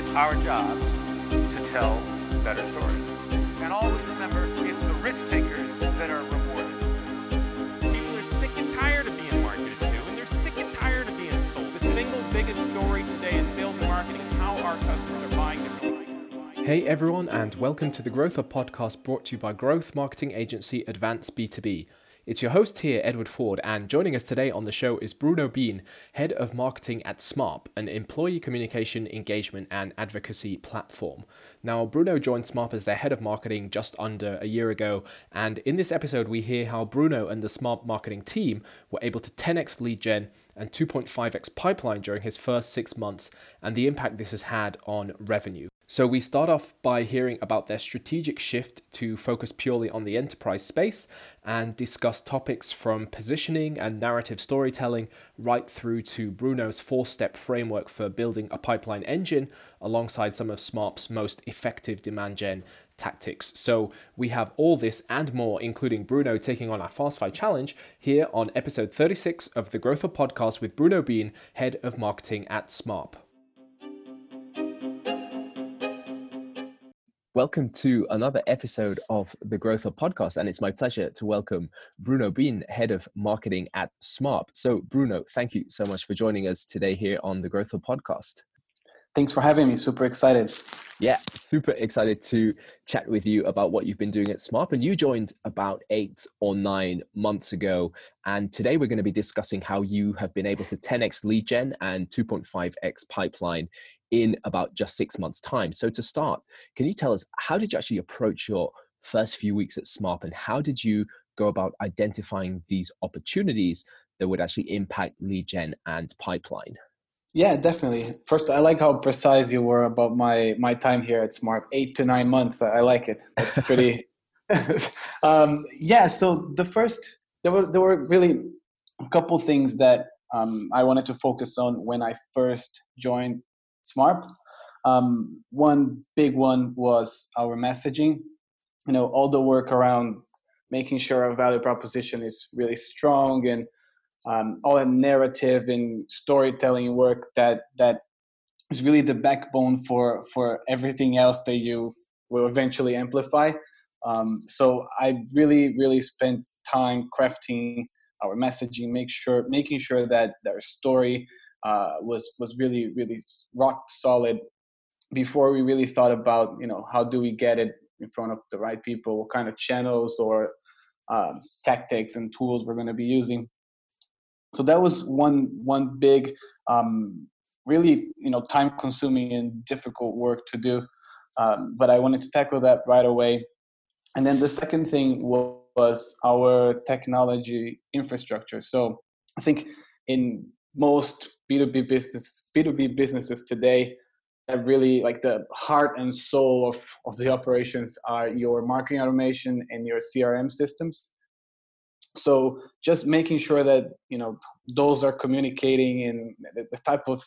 It's our jobs to tell better stories. And always remember, it's the risk takers that are rewarded. People are sick and tired of being marketed to, and they're sick and tired of being sold. The single biggest story today in sales and marketing is how our customers are buying differently. Hey everyone, and welcome to the Growth Hub podcast brought to you by growth marketing agency Advance B2B. It's your host here, Edward Ford, and joining us today on the show is Bruno Bin, Head of Marketing at SMARP, an employee communication, engagement, and advocacy platform. Now, Bruno joined SMARP as their Head of Marketing just under a year ago, and in this episode, we hear how Bruno and the SMARP marketing team were able to 10x lead gen and 2.5x pipeline during his first six months, and the impact this has had on revenue. So, we start off by hearing about their strategic shift to focus purely on the enterprise space and discuss topics from positioning and narrative storytelling right through to Bruno's four step framework for building a pipeline engine alongside some of SMARP's most effective demand gen tactics. So, we have all this and more, including Bruno taking on our Fast Five challenge, here on episode 36 of the Growth Hub podcast with Bruno Bin, head of marketing at SMARP. Welcome to another episode of the Growth Hub podcast, and it's my pleasure to welcome Bruno Bin, head of marketing at SMARP. So, Bruno, thank you so much for joining us today here on the Growth Hub podcast. Thanks for having me. Super excited. Yeah, super excited to chat with you about what you've been doing at SMARP. And you joined about eight or nine months ago. And today we're going to be discussing how you have been able to 10x lead gen and 2.5x pipeline in about just six months' time. So, to start, can you tell us how did you actually approach your first few weeks at SMARP and how did you go about identifying these opportunities that would actually impact lead gen and pipeline? Yeah, definitely. First, I like how precise you were about my my time here at SMARP. Eight to nine months. I like it. That's pretty. um, yeah. So the first there was there were really a couple things that um, I wanted to focus on when I first joined SMARP. Um, one big one was our messaging. You know, all the work around making sure our value proposition is really strong and um, all that narrative and storytelling work that that is really the backbone for for everything else that you will eventually amplify. Um, so I really really spent time crafting our messaging, make sure making sure that their story uh, was was really really rock solid before we really thought about you know how do we get it in front of the right people, what kind of channels or uh, tactics and tools we're going to be using. So that was one one big um, really you know time consuming and difficult work to do um, but i wanted to tackle that right away. And then the second thing was our technology infrastructure. So i think in most b2b business b2b businesses today that really like the heart and soul of, of the operations are your marketing automation and your crm systems. So just making sure that you know those are communicating and the, the type of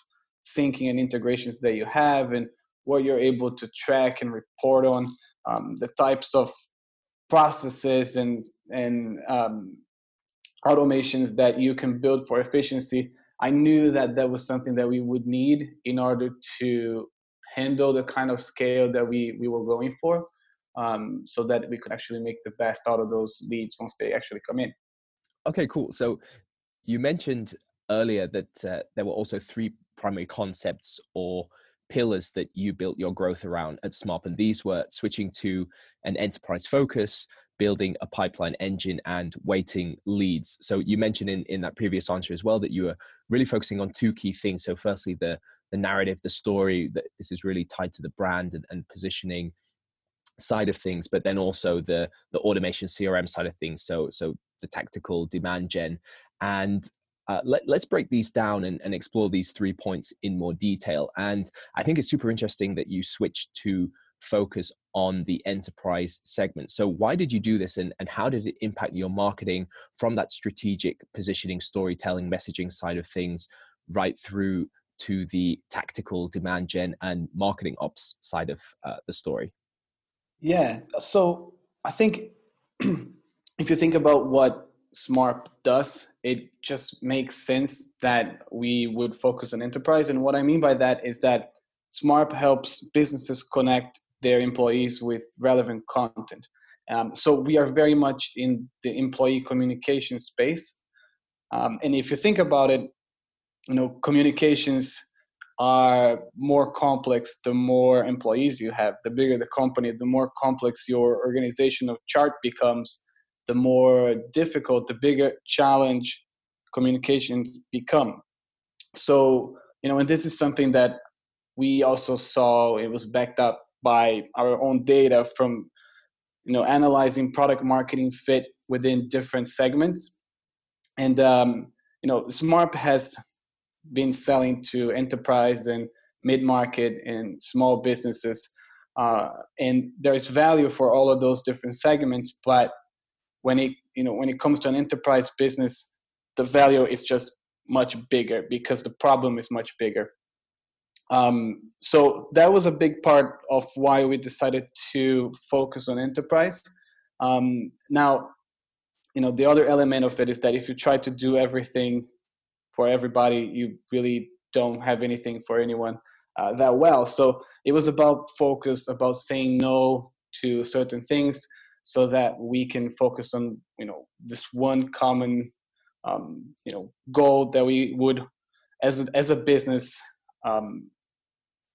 syncing and integrations that you have and what you're able to track and report on um, the types of processes and and um, automations that you can build for efficiency i knew that that was something that we would need in order to handle the kind of scale that we we were going for um, so that we could actually make the best out of those leads once they actually come in. Okay, cool. So you mentioned earlier that uh, there were also three primary concepts or pillars that you built your growth around at SMARP, and these were switching to an enterprise focus, building a pipeline engine, and weighting leads. So you mentioned in, in that previous answer as well that you were really focusing on two key things. So firstly, the the narrative, the story that this is really tied to the brand and, and positioning side of things, but then also the the automation CRM side of things. So so the tactical demand gen, and uh, let, us break these down and, and, explore these three points in more detail. And I think it's super interesting that you switched to focus on the enterprise segment. So, why did you do this, and, and how did it impact your marketing from that strategic positioning, storytelling, messaging side of things, right through to the tactical demand gen and marketing ops side of uh, the story? Yeah. So I think if you think about what SMARP does, it just makes sense that we would focus on enterprise. And what I mean by that is that Smarp helps businesses connect their employees with relevant content. Um, so we are very much in the employee communication space. Um, and if you think about it, you know, communications are more complex the more employees you have. The bigger the company, the more complex your organizational chart becomes, the more difficult, the bigger challenge communications become. So, you know, and this is something that we also saw, it was backed up by our own data from, you know, analyzing product marketing fit within different segments. And, um, you know, Smarp has been selling to enterprise and mid-market and small businesses. Uh, and there's value for all of those different segments, but when it you know when it comes to an enterprise business, the value is just much bigger because the problem is much bigger. Um, so that was a big part of why we decided to focus on enterprise. Um, now, you know, the other element of it is that if you try to do everything for everybody, you really don't have anything for anyone uh, that well. So it was about focus, about saying no to certain things, so that we can focus on you know this one common um, you know goal that we would as as a business um,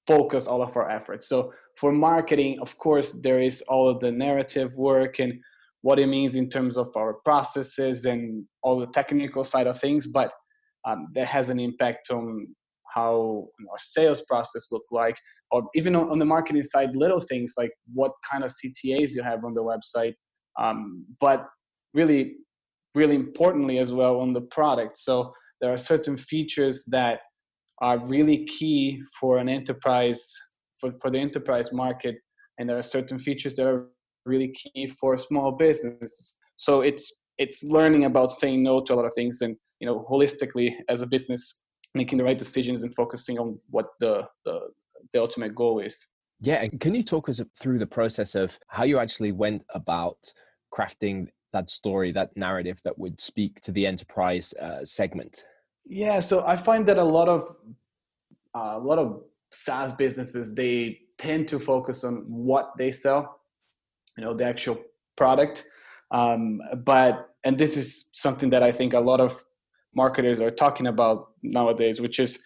focus all of our efforts. So for marketing, of course, there is all of the narrative work and what it means in terms of our processes and all the technical side of things, but um, that has an impact on how our sales process look like or even on, the marketing side little things like what kind of ctas you have on the website um, but really really importantly as well on the product so there are certain features that are really key for an enterprise for, for the enterprise market. And there are certain features that are really key for small businesses. So it's it's learning about saying no to a lot of things and you know holistically as a business making the right decisions and focusing on what the the, the ultimate goal is. Yeah can you talk us through the process of how you actually went about crafting that story that narrative that would speak to the enterprise uh, segment yeah so i find that a lot of uh, a lot of saas businesses they tend to focus on what they sell you know the actual product um, but and this is something that I think a lot of marketers are talking about nowadays, which is,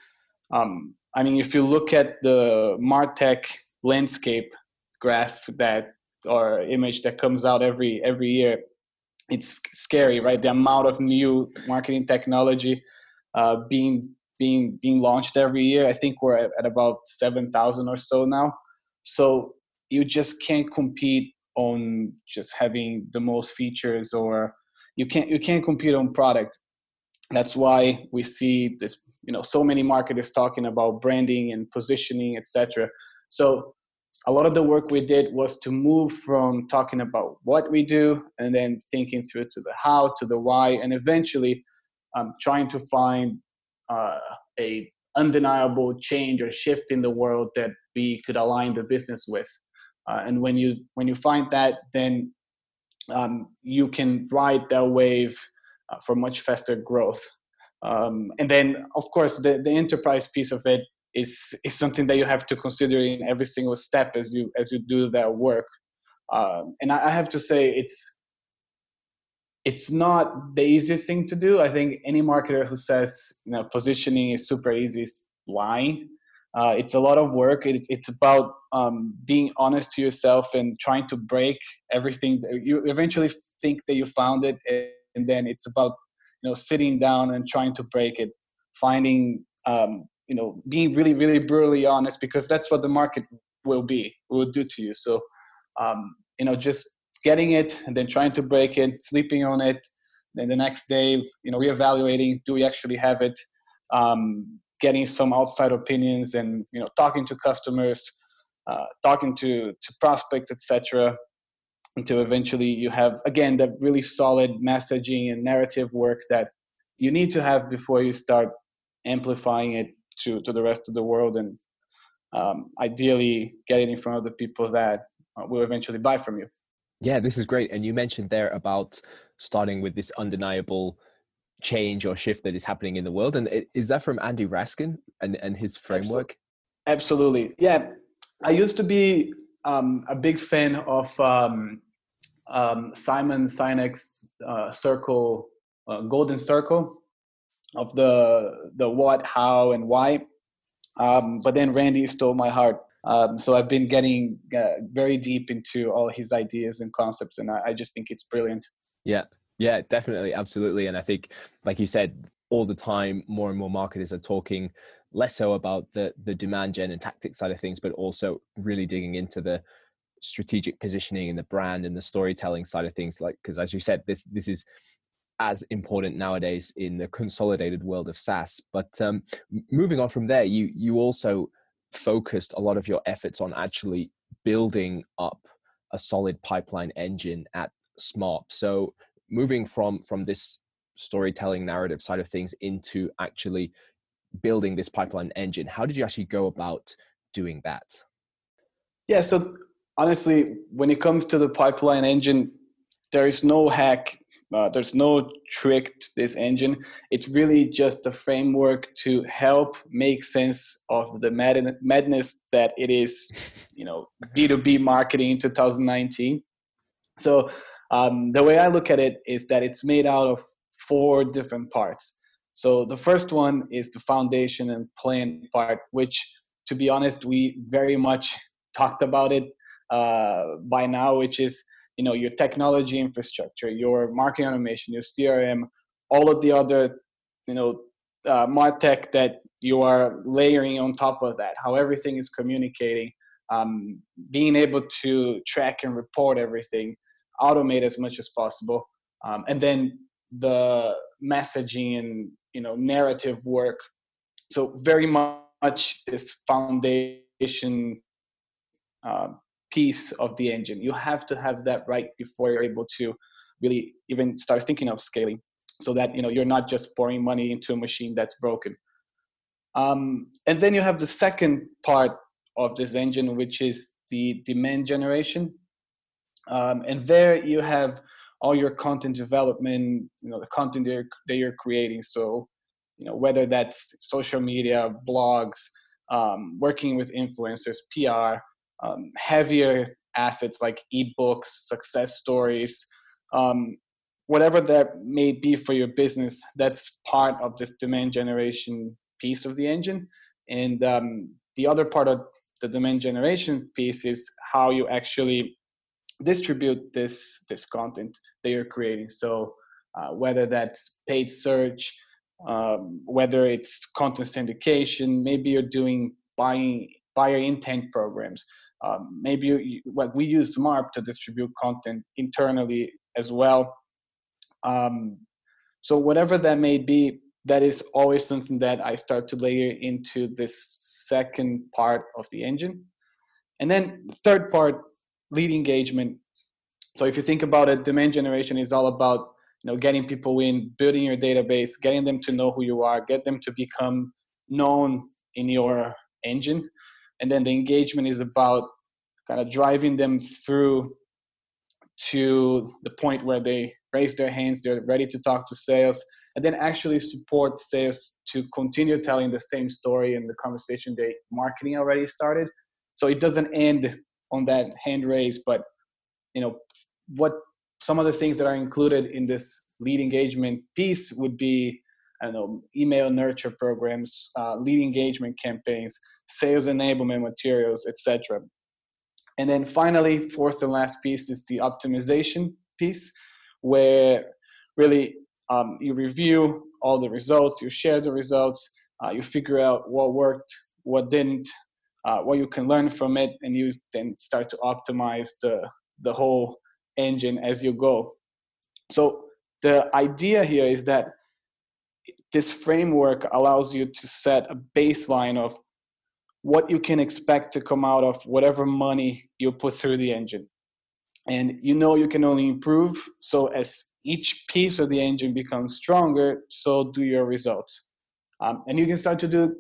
um, I mean, if you look at the Martech landscape graph that or image that comes out every every year, it's scary, right? The amount of new marketing technology uh, being being being launched every year. I think we're at, at about seven thousand or so now. So you just can't compete on just having the most features or you can't you can't compete on product that's why we see this you know so many marketers talking about branding and positioning etc so a lot of the work we did was to move from talking about what we do and then thinking through to the how to the why and eventually um, trying to find uh, a undeniable change or shift in the world that we could align the business with. Uh, and when you when you find that then um, you can ride that wave uh, for much faster growth. Um, and then of course the, the enterprise piece of it is is something that you have to consider in every single step as you as you do that work. Um, and I, I have to say it's it's not the easiest thing to do. I think any marketer who says you know positioning is super easy is lying. Uh, it's a lot of work. It's it's about um, being honest to yourself and trying to break everything. You eventually think that you found it, and then it's about you know sitting down and trying to break it, finding um, you know being really really brutally honest because that's what the market will be will do to you. So um, you know just getting it and then trying to break it, sleeping on it, then the next day you know reevaluating do we actually have it. Um, getting some outside opinions and you know talking to customers uh, talking to to prospects etc until eventually you have again that really solid messaging and narrative work that you need to have before you start amplifying it to to the rest of the world and um, ideally get it in front of the people that uh, will eventually buy from you yeah this is great and you mentioned there about starting with this undeniable change or shift that is happening in the world. And is that from Andy Raskin and, and his framework? Absolutely. Yeah. I used to be um, a big fan of um, um, Simon Sinek's uh, circle, uh, golden circle of the the what, how, and why. Um, but then Randy stole my heart. Um, so I've been getting uh, very deep into all his ideas and concepts, and I, I just think it's brilliant. Yeah, yeah, definitely, absolutely. And I think, like you said, all the time, more and more marketers are talking less so about the the demand gen and tactic side of things, but also really digging into the strategic positioning and the brand and the storytelling side of things. Like, because as you said, this this is as important nowadays in the consolidated world of SaaS. But um, moving on from there, you you also focused a lot of your efforts on actually building up a solid pipeline engine at Smarp. So moving from from this storytelling narrative side of things into actually building this pipeline engine, how did you actually go about doing that? Yeah, so honestly, when it comes to the pipeline engine, there is no hack uh, there's no trick to this engine. It's really just a framework to help make sense of the mad- madness that it is, you know, B2B marketing in 2019. So um, the way I look at it is that it's made out of four different parts. So the first one is the foundation and plan part, which, to be honest, we very much talked about it uh, by now, which is you know your technology infrastructure your marketing automation your crm all of the other you know uh, martech that you are layering on top of that how everything is communicating um, being able to track and report everything automate as much as possible um, and then the messaging and you know narrative work. So very much this foundation uh, piece of the engine. You have to have that right before you're able to really even start thinking of scaling so that you know you're not just pouring money into a machine that's broken. Um, and then you have the second part of this engine, which is the demand generation. Um, and there you have all your content development, you know, the content that you're, that you're creating. So, you know, whether that's social media, blogs, um, working with influencers, PR, um, heavier assets like ebooks, success stories, um, whatever that may be for your business, that's part of this demand generation piece of the engine. And um, the other part of the demand generation piece is how you actually distribute this this content that you're creating. So uh, whether that's paid search, um, whether it's content syndication, maybe you're doing buying buyer intent programs um, maybe you, well, we use Smarp to distribute content internally as well. Um, so whatever that may be, that is always something that I start to layer into this second part of the engine. And then the third part, lead engagement. So if you think about it, demand generation is all about you know getting people in, building your database, getting them to know who you are, get them to become known in your engine and then the engagement is about kind of driving them through to the point where they raise their hands they're ready to talk to sales and then actually support sales to continue telling the same story in the conversation they marketing already started. So it doesn't end on that hand raise but you know what some of the things that are included in this lead engagement piece would be Don't know, email nurture programs, uh, lead engagement campaigns, sales enablement materials, etc. And then finally, fourth and last piece is the optimization piece, where really um, you review all the results, you share the results, uh, you figure out what worked, what didn't, uh, what you can learn from it, and you then start to optimize the the whole engine as you go. So the idea here is that this framework allows you to set a baseline of what you can expect to come out of whatever money you put through the engine. And you know you can only improve. So as each piece of the engine becomes stronger, so do your results. Um, and you can start to do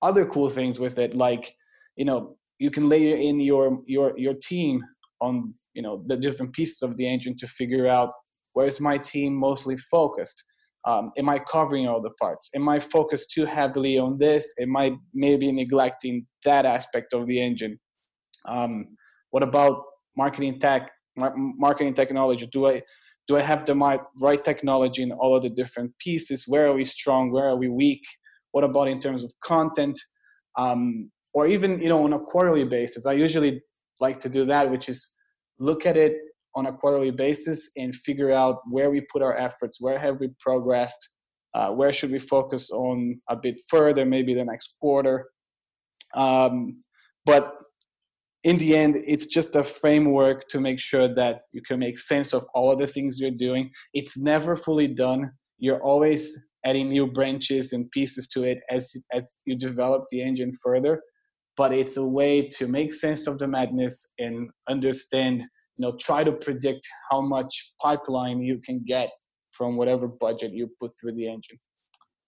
other cool things with it, like you know you can layer in your your your team on you know the different pieces of the engine to figure out where's my team mostly focused um, am i covering all the parts? Am i focused too heavily on this? Am i maybe neglecting that aspect of the engine? Um, what about marketing tech marketing technology? Do i do i have the right technology in all of the different pieces? Where are we strong? Where are we weak? What about in terms of content? Um, or even you know on a quarterly basis i usually like to do that which is look at it on a quarterly basis and figure out where we put our efforts where have we progressed uh, where should we focus on a bit further maybe the next quarter. Um, but in the end it's just a framework to make sure that you can make sense of all of the things you're doing. It's never fully done. You're always adding new branches and pieces to it as as you develop the engine further. But it's a way to make sense of the madness and understand you know try to predict how much pipeline you can get from whatever budget you put through the engine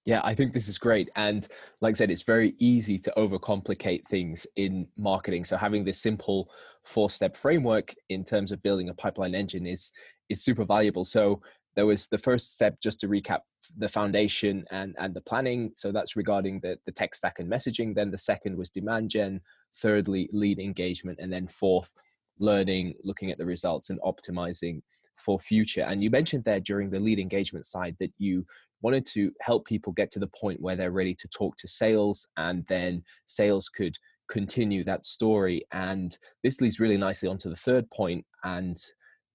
yeah, I think this is great. And like I said, it's very easy to overcomplicate things in marketing. So having this simple four-step framework in terms of building a pipeline engine is is super valuable. So there was the first step just to recap the foundation and and the planning. So that's regarding the, the tech stack and messaging. Then the second was demand gen, thirdly, lead engagement, and then fourth, learning, looking at the results and optimizing for future. And you mentioned there during the lead engagement side that you wanted to help people get to the point where they're ready to talk to sales and then sales could continue that story and this leads really nicely onto the third point and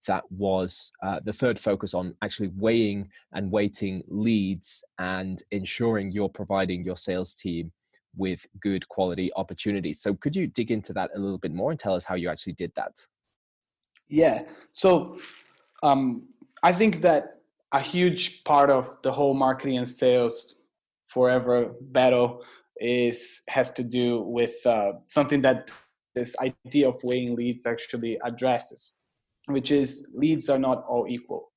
that was uh, the third focus on actually weighing and weighting leads and ensuring you're providing your sales team with good quality opportunities. So could you dig into that a little bit more and tell us how you actually did that? Yeah. So um, i think that a huge part of the whole marketing and sales forever battle is has to do with uh, something that this idea of weighing leads actually addresses which is leads are not all equal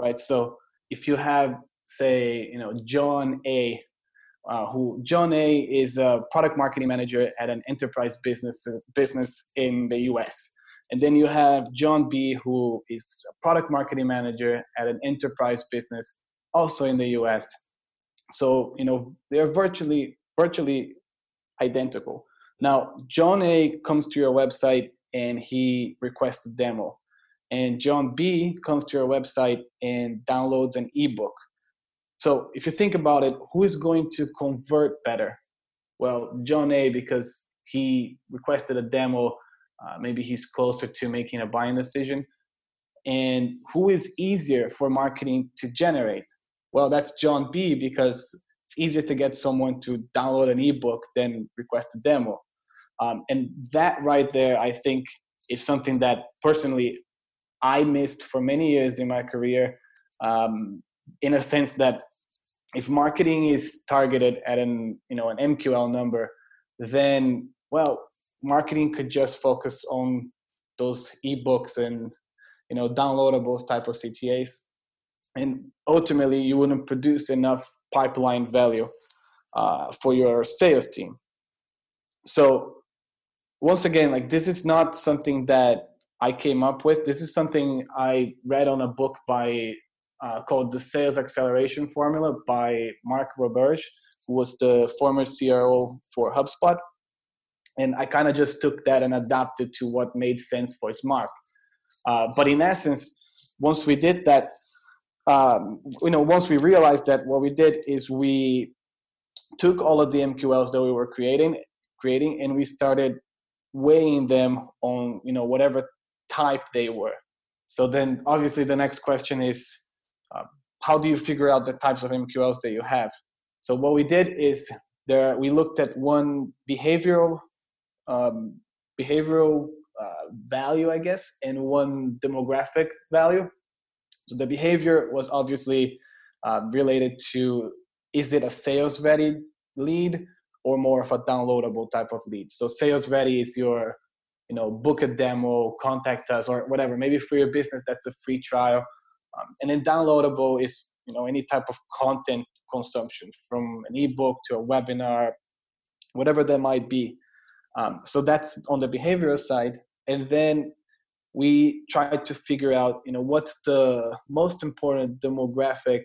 right? So if you have say you know john a uh, who john a is a product marketing manager at an enterprise business business in the us and then you have John B, who is a product marketing manager at an enterprise business, also in the US. So, you know, they're virtually virtually identical. Now, John A comes to your website and he requests a demo. And John B comes to your website and downloads an ebook. So, if you think about it, who is going to convert better? Well, John A because he requested a demo uh, maybe he's closer to making a buying decision. And who is easier for marketing to generate? Well, that's John B because it's easier to get someone to download an ebook than request a demo. Um, and that right there, I think, is something that personally I missed for many years in my career. Um, in a sense that if marketing is targeted at an you know an MQL number, then well, marketing could just focus on those ebooks and you know downloadables type of CTAs, and ultimately you wouldn't produce enough pipeline value uh, for your sales team. So once again, like this is not something that I came up with. This is something I read on a book by uh, called The Sales Acceleration Formula by Mark Roberge, who was the former CRO for HubSpot and I kind of just took that and adapted to what made sense for Smarp. Uh, but in essence, once we did that, um, you know, once we realized that, what we did is we took all of the MQLs that we were creating, creating, and we started weighing them on, you know, whatever type they were. So then, obviously, the next question is, uh, how do you figure out the types of MQLs that you have? So what we did is there we looked at one behavioral um, behavioral uh, value, I guess, and one demographic value. So the behavior was obviously uh, related to is it a sales ready lead or more of a downloadable type of lead? So sales ready is your, you know, book a demo, contact us, or whatever. Maybe for your business, that's a free trial. Um, and then downloadable is, you know, any type of content consumption from an ebook to a webinar, whatever that might be. Um, so that's on the behavioral side. And then we try to figure out, you know, what's the most important demographic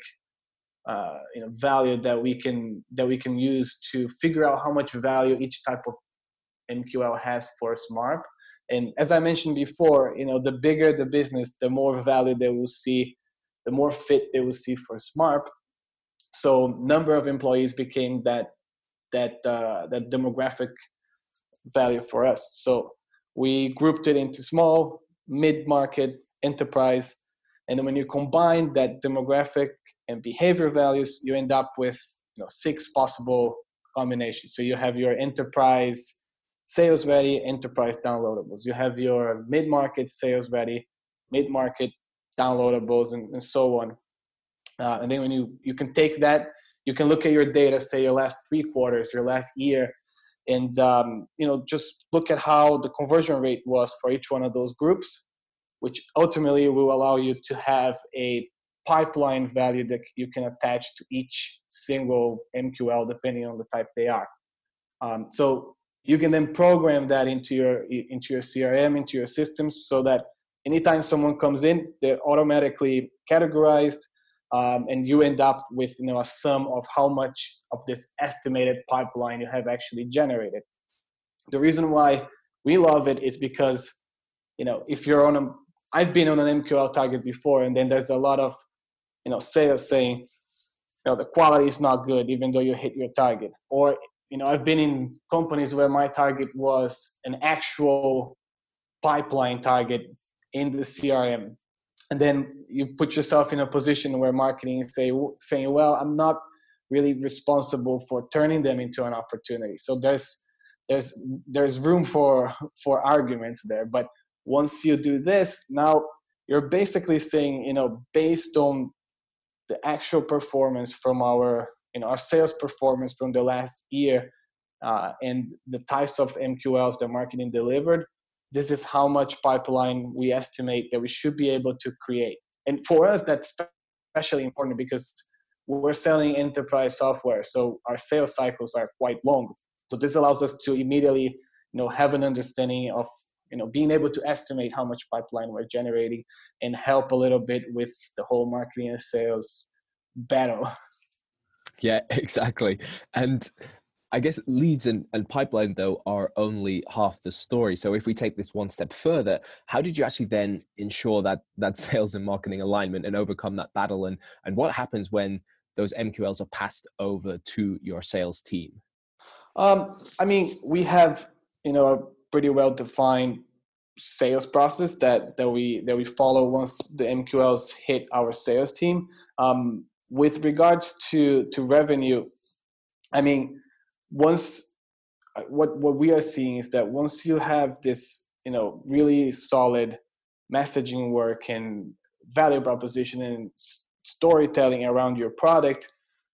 uh, you know value that we can that we can use to figure out how much value each type of MQL has for SMARP. And as I mentioned before, you know, the bigger the business, the more value they will see, the more fit they will see for SMARP. So number of employees became that that uh, that demographic value for us. So we grouped it into small, mid-market, enterprise, and then when you combine that demographic and behavior values, you end up with you know, six possible combinations. So you have your enterprise sales ready, enterprise downloadables. You have your mid market sales ready, mid market downloadables, and, and so on. Uh, and then when you, you can take that, you can look at your data, say your last three quarters, your last year, and um, you know just look at how the conversion rate was for each one of those groups which ultimately will allow you to have a pipeline value that you can attach to each single MQL depending on the type they are. Um, so you can then program that into your into your CRM, into your systems, so that anytime someone comes in, they're automatically categorized, um, and you end up with you know a sum of how much of this estimated pipeline you have actually generated. The reason why we love it is because you know if you're on a I've been on an MQL target before, and then there's a lot of, you know, sales saying, you know, the quality is not good, even though you hit your target. Or, you know, I've been in companies where my target was an actual pipeline target in the CRM, and then you put yourself in a position where marketing is say, saying, well, I'm not really responsible for turning them into an opportunity. So there's there's there's room for for arguments there, but once you do this now you're basically saying you know based on the actual performance from our you know our sales performance from the last year uh, and the types of mqls that marketing delivered this is how much pipeline we estimate that we should be able to create. And for us that's especially important because we're selling enterprise software so our sales cycles are quite long. So this allows us to immediately you know have an understanding of you know being able to estimate how much pipeline we're generating and help a little bit with the whole marketing and sales battle. Yeah exactly. And I guess leads and, and pipeline, though, are only half the story. So if we take this one step further, how did you actually then ensure that that sales and marketing alignment and overcome that battle? And, and what happens when those MQLs are passed over to your sales team? Um, I mean, we have, you know, a pretty well defined sales process that that we that we follow once the MQLs hit our sales team. Um, with regards to to revenue, I mean, once uh, what what we are seeing is that once you have this, you know, really solid messaging work and value proposition and storytelling around your product,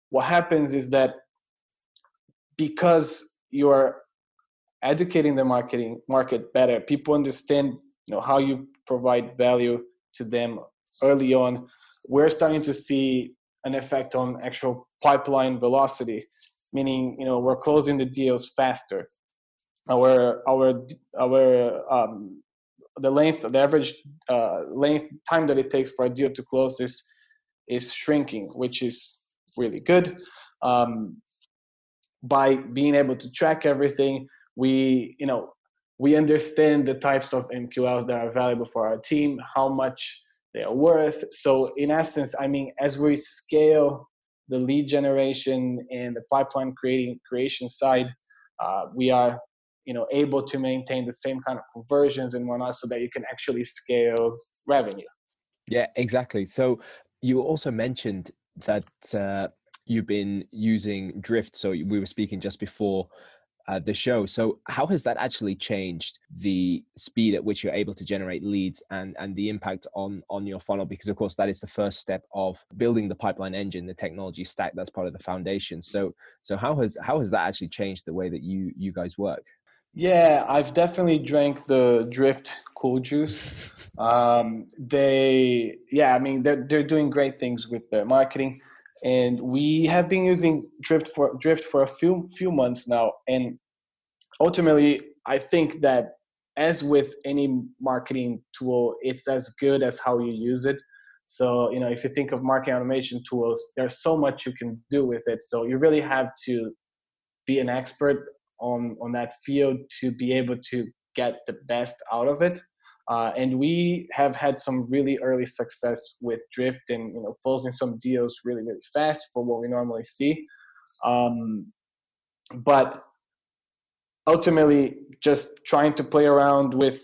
what happens is that because you're educating the marketing market better people understand you know how you provide value to them early on we're starting to see an effect on actual pipeline velocity meaning you know we're closing the deals faster. Our our our um, the length the average uh, length time that it takes for a deal to close is is shrinking which is really good. Um, by being able to track everything we you know we understand the types of mqls that are valuable for our team how much they are worth. So in essence i mean as we scale the lead generation and the pipeline creating creation side uh, we are you know able to maintain the same kind of conversions and whatnot so that you can actually scale revenue. Yeah exactly. So you also mentioned that uh, you've been using drift. So we were speaking just before uh, the show. So, how has that actually changed the speed at which you're able to generate leads and and the impact on on your funnel? Because of course, that is the first step of building the pipeline engine, the technology stack. That's part of the foundation. So, so how has how has that actually changed the way that you you guys work? Yeah, I've definitely drank the Drift Cool Juice. Um, they, yeah, I mean, they're they're doing great things with their marketing and we have been using drift for drift for a few few months now and ultimately i think that as with any marketing tool it's as good as how you use it So, you know, if you think of marketing automation tools, there's so much you can do with it. So you really have to be an expert on on that field to be able to get the best out of it. Uh, and we have had some really early success with Drift and you know closing some deals really really fast for what we normally see. Um, but ultimately, just trying to play around with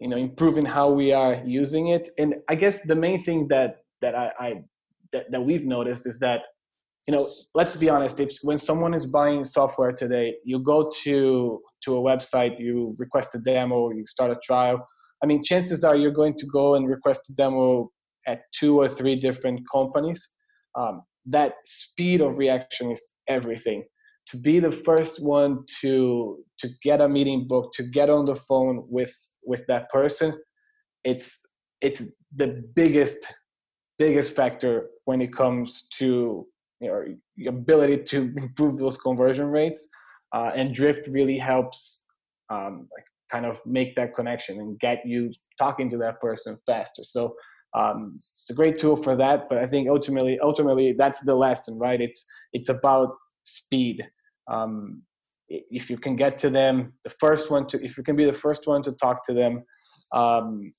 you know improving how we are using it and i guess the main thing that that i, I that, that we've noticed is that you know let's be honest if when someone is buying software today you go to to a website you request a demo you start a trial i mean chances are you're going to go and request a demo at two or three different companies. Um, that speed of reaction is everything. To be the first one to to get a meeting booked to get on the phone with with that person it's it's the biggest biggest factor when it comes to you your ability to improve those conversion rates uh, and drift really helps um, like kind of make that connection and get you talking to that person faster. So um, it's a great tool for that but i think ultimately ultimately that's the lesson right? It's it's about speed. Um, if you can get to them the first one to if you can be the first one to talk to them um,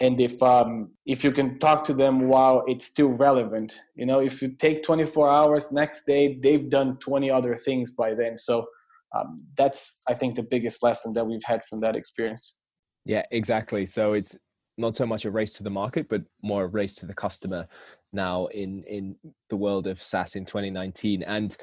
and if um, if you can talk to them while it's still relevant. You know if you take 24 hours next day they've done 20 other things by then. So um, that's i think the biggest lesson that we've had from that experience. Yeah exactly. So it's not so much a race to the market but more a race to the customer now in in the world of SaaS in 2019 and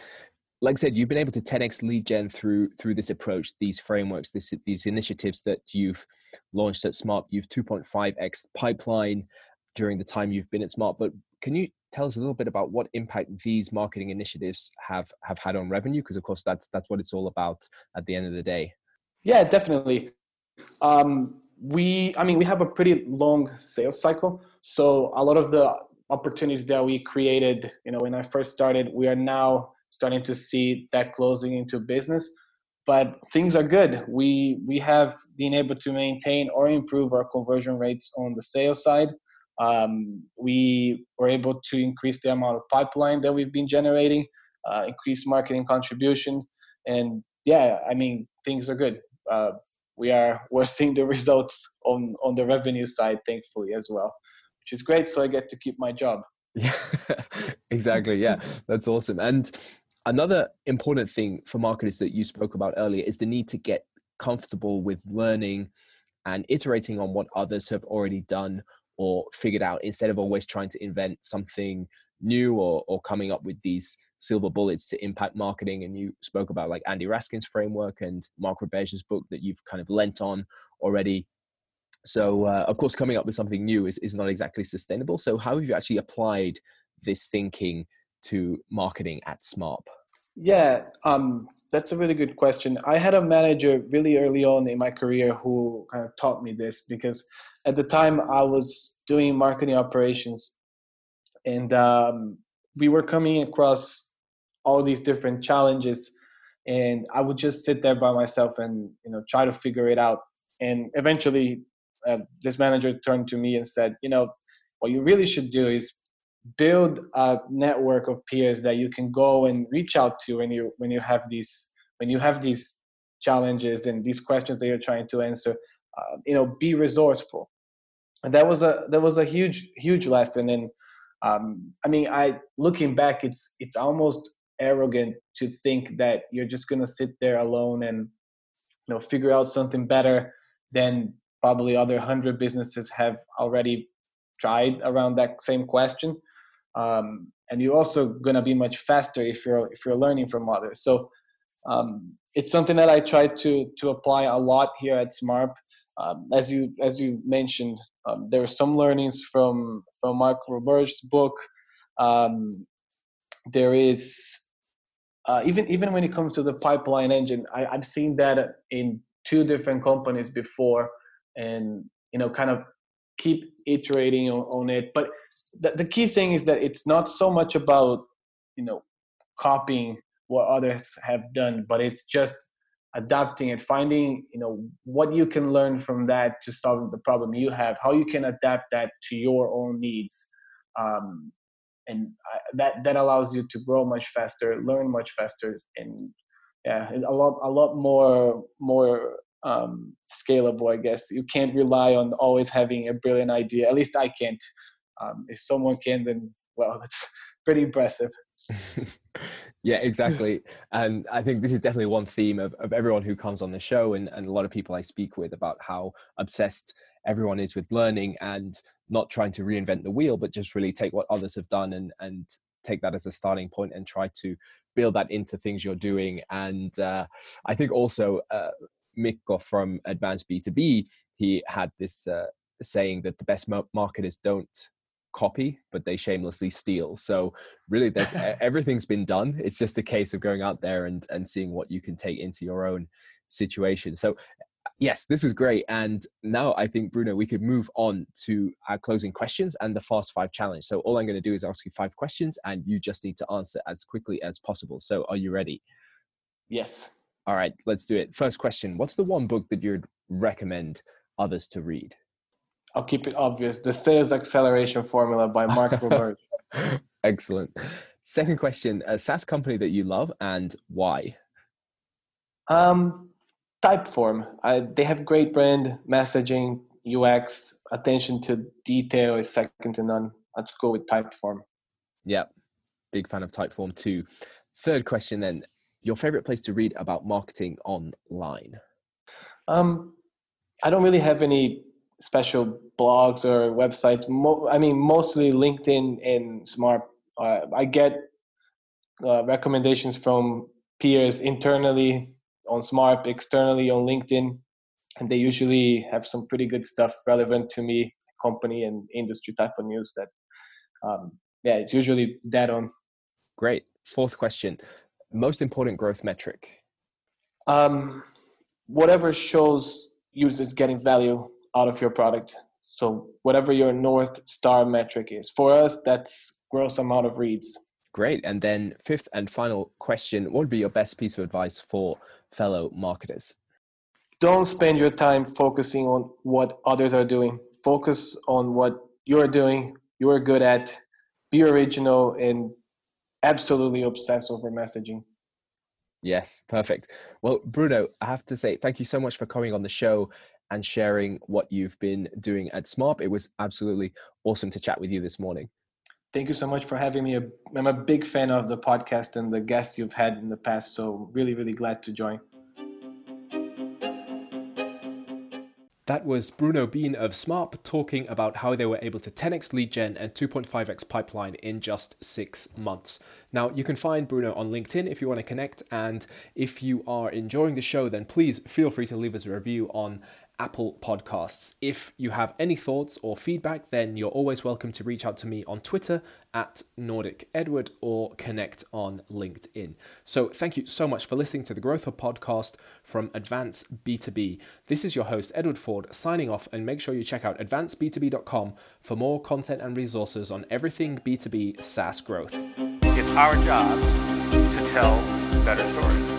like I said, you've been able to 10x lead gen through through this approach, these frameworks, this, these initiatives that you've launched at Smarp. You've 2.5x pipeline during the time you've been at Smarp. But can you tell us a little bit about what impact these marketing initiatives have have had on revenue? Because of course, that's that's what it's all about at the end of the day. Yeah, definitely. Um, we, I mean, we have a pretty long sales cycle, so a lot of the opportunities that we created, you know, when I first started, we are now starting to see that closing into business but things are good. We we have been able to maintain or improve our conversion rates on the sales side. Um, we were able to increase the amount of pipeline that we've been generating uh, increase marketing contribution and yeah i mean things are good. Uh, we are we're seeing the results on on the revenue side thankfully as well which is great so i get to keep my job. Yeah exactly yeah that's awesome and another important thing for marketers that you spoke about earlier is the need to get comfortable with learning and iterating on what others have already done or figured out instead of always trying to invent something new or, or coming up with these silver bullets to impact marketing. And you spoke about like andy raskin's framework and mark Roberge's book that you've kind of lent on already. So uh, of course coming up with something new is, is not exactly sustainable. So how have you actually applied this thinking to marketing at Smarp? Yeah, um, that's a really good question. I had a manager really early on in my career who kind of taught me this because at the time I was doing marketing operations and um, we were coming across all these different challenges and I would just sit there by myself and you know try to figure it out. And eventually, uh, this manager turned to me and said, "You know, what you really should do is build a network of peers that you can go and reach out to when you when you have these when you have these challenges and these questions that you're trying to answer uh, you know be resourceful. And that was a that was a huge huge lesson. And um, i mean i looking back it's it's almost arrogant to think that you're just to sit there alone and you know figure out something better than probably other 100 businesses have already tried around that same question um, and you're also going to be much faster if you're if you're learning from others. So um, it's something that i try to to apply a lot here at smarp. Um, as you as you mentioned um, there are some learnings from from mark roberge's book. Um, there is uh, even even when it comes to the pipeline engine I, i've seen that in two different companies before and you know kind of keep iterating on, on it. But the, the key thing is that it's not so much about you know copying what others have done but it's just adapting it finding you know what you can learn from that to solve the problem you have how you can adapt that to your own needs. Um, and I, that that allows you to grow much faster learn much faster and yeah a lot a lot more more um, scalable i guess you can't rely on always having a brilliant idea at least i can't um, if someone can then well that's pretty impressive yeah, exactly. and I think this is definitely one theme of, of everyone who comes on the show and, and a lot of people I speak with about how obsessed everyone is with learning and not trying to reinvent the wheel, but just really take what others have done and, and take that as a starting point and try to build that into things you're doing. And uh, I think also uh, Mikko from Advance B2B, he had this uh, saying that the best marketers don't copy but they shamelessly steal. So really there's everything's been done. It's just a case of going out there and and seeing what you can take into your own situation. So yes this was great. And now i think bruno we could move on to our closing questions and the fast five challenge. So all i'm going to do is ask you five questions and you just need to answer as quickly as possible. So are you ready? Yes all right let's do it first question what's the one book that you'd recommend others to read I'll keep it obvious. The Sales Acceleration Formula by Mark Roberge. Excellent. Second question: A SaaS company that you love and why? Um, Typeform. I, they have great brand messaging, UX, attention to detail is second to none. Let's go with Typeform. Yep, big fan of Typeform too. Third question then: Your favorite place to read about marketing online? Um, I don't really have any special blogs or websites. Mo- I mean, mostly LinkedIn and Smarp. Uh, I get uh, recommendations from peers internally on Smarp, externally on LinkedIn, and they usually have some pretty good stuff relevant to me, company and industry type of news. That, um, yeah, it's usually dead on. Great. Fourth question: most important growth metric. Um, whatever shows users getting value out of your product. So whatever your North Star metric is. For us, that's gross amount of reads. Great. And then fifth and final question, what would be your best piece of advice for fellow marketers? Don't spend your time focusing on what others are doing. Focus on what you're doing, you're good at, be original and absolutely obsess over messaging. Yes, perfect. Well, Bruno, I have to say thank you so much for coming on the show and sharing what you've been doing at SMARP. It was absolutely awesome to chat with you this morning. Thank you so much for having me. I'm a big fan of the podcast and the guests you've had in the past, so really, really glad to join. That was Bruno Bin of Smarp talking about how they were able to 10x lead gen and 2.5x pipeline in just six months. Now, you can find Bruno on LinkedIn if you want to connect. And if you are enjoying the show, then please feel free to leave us a review on Apple Podcasts. If you have any thoughts or feedback, then you're always welcome to reach out to me on Twitter at Nordic Edward or connect on LinkedIn. So thank you so much for listening to the Growth Hub podcast from Advance B2B. This is your host, Edward Ford, signing off, and make sure you check out advanceb2b.com for more content and resources on everything B2B SaaS growth. It's our job to tell better stories.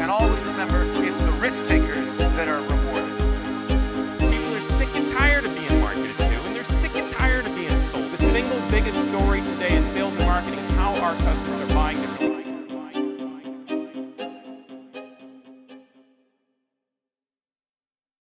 And always remember, it's the risk takers marketing is how our customers are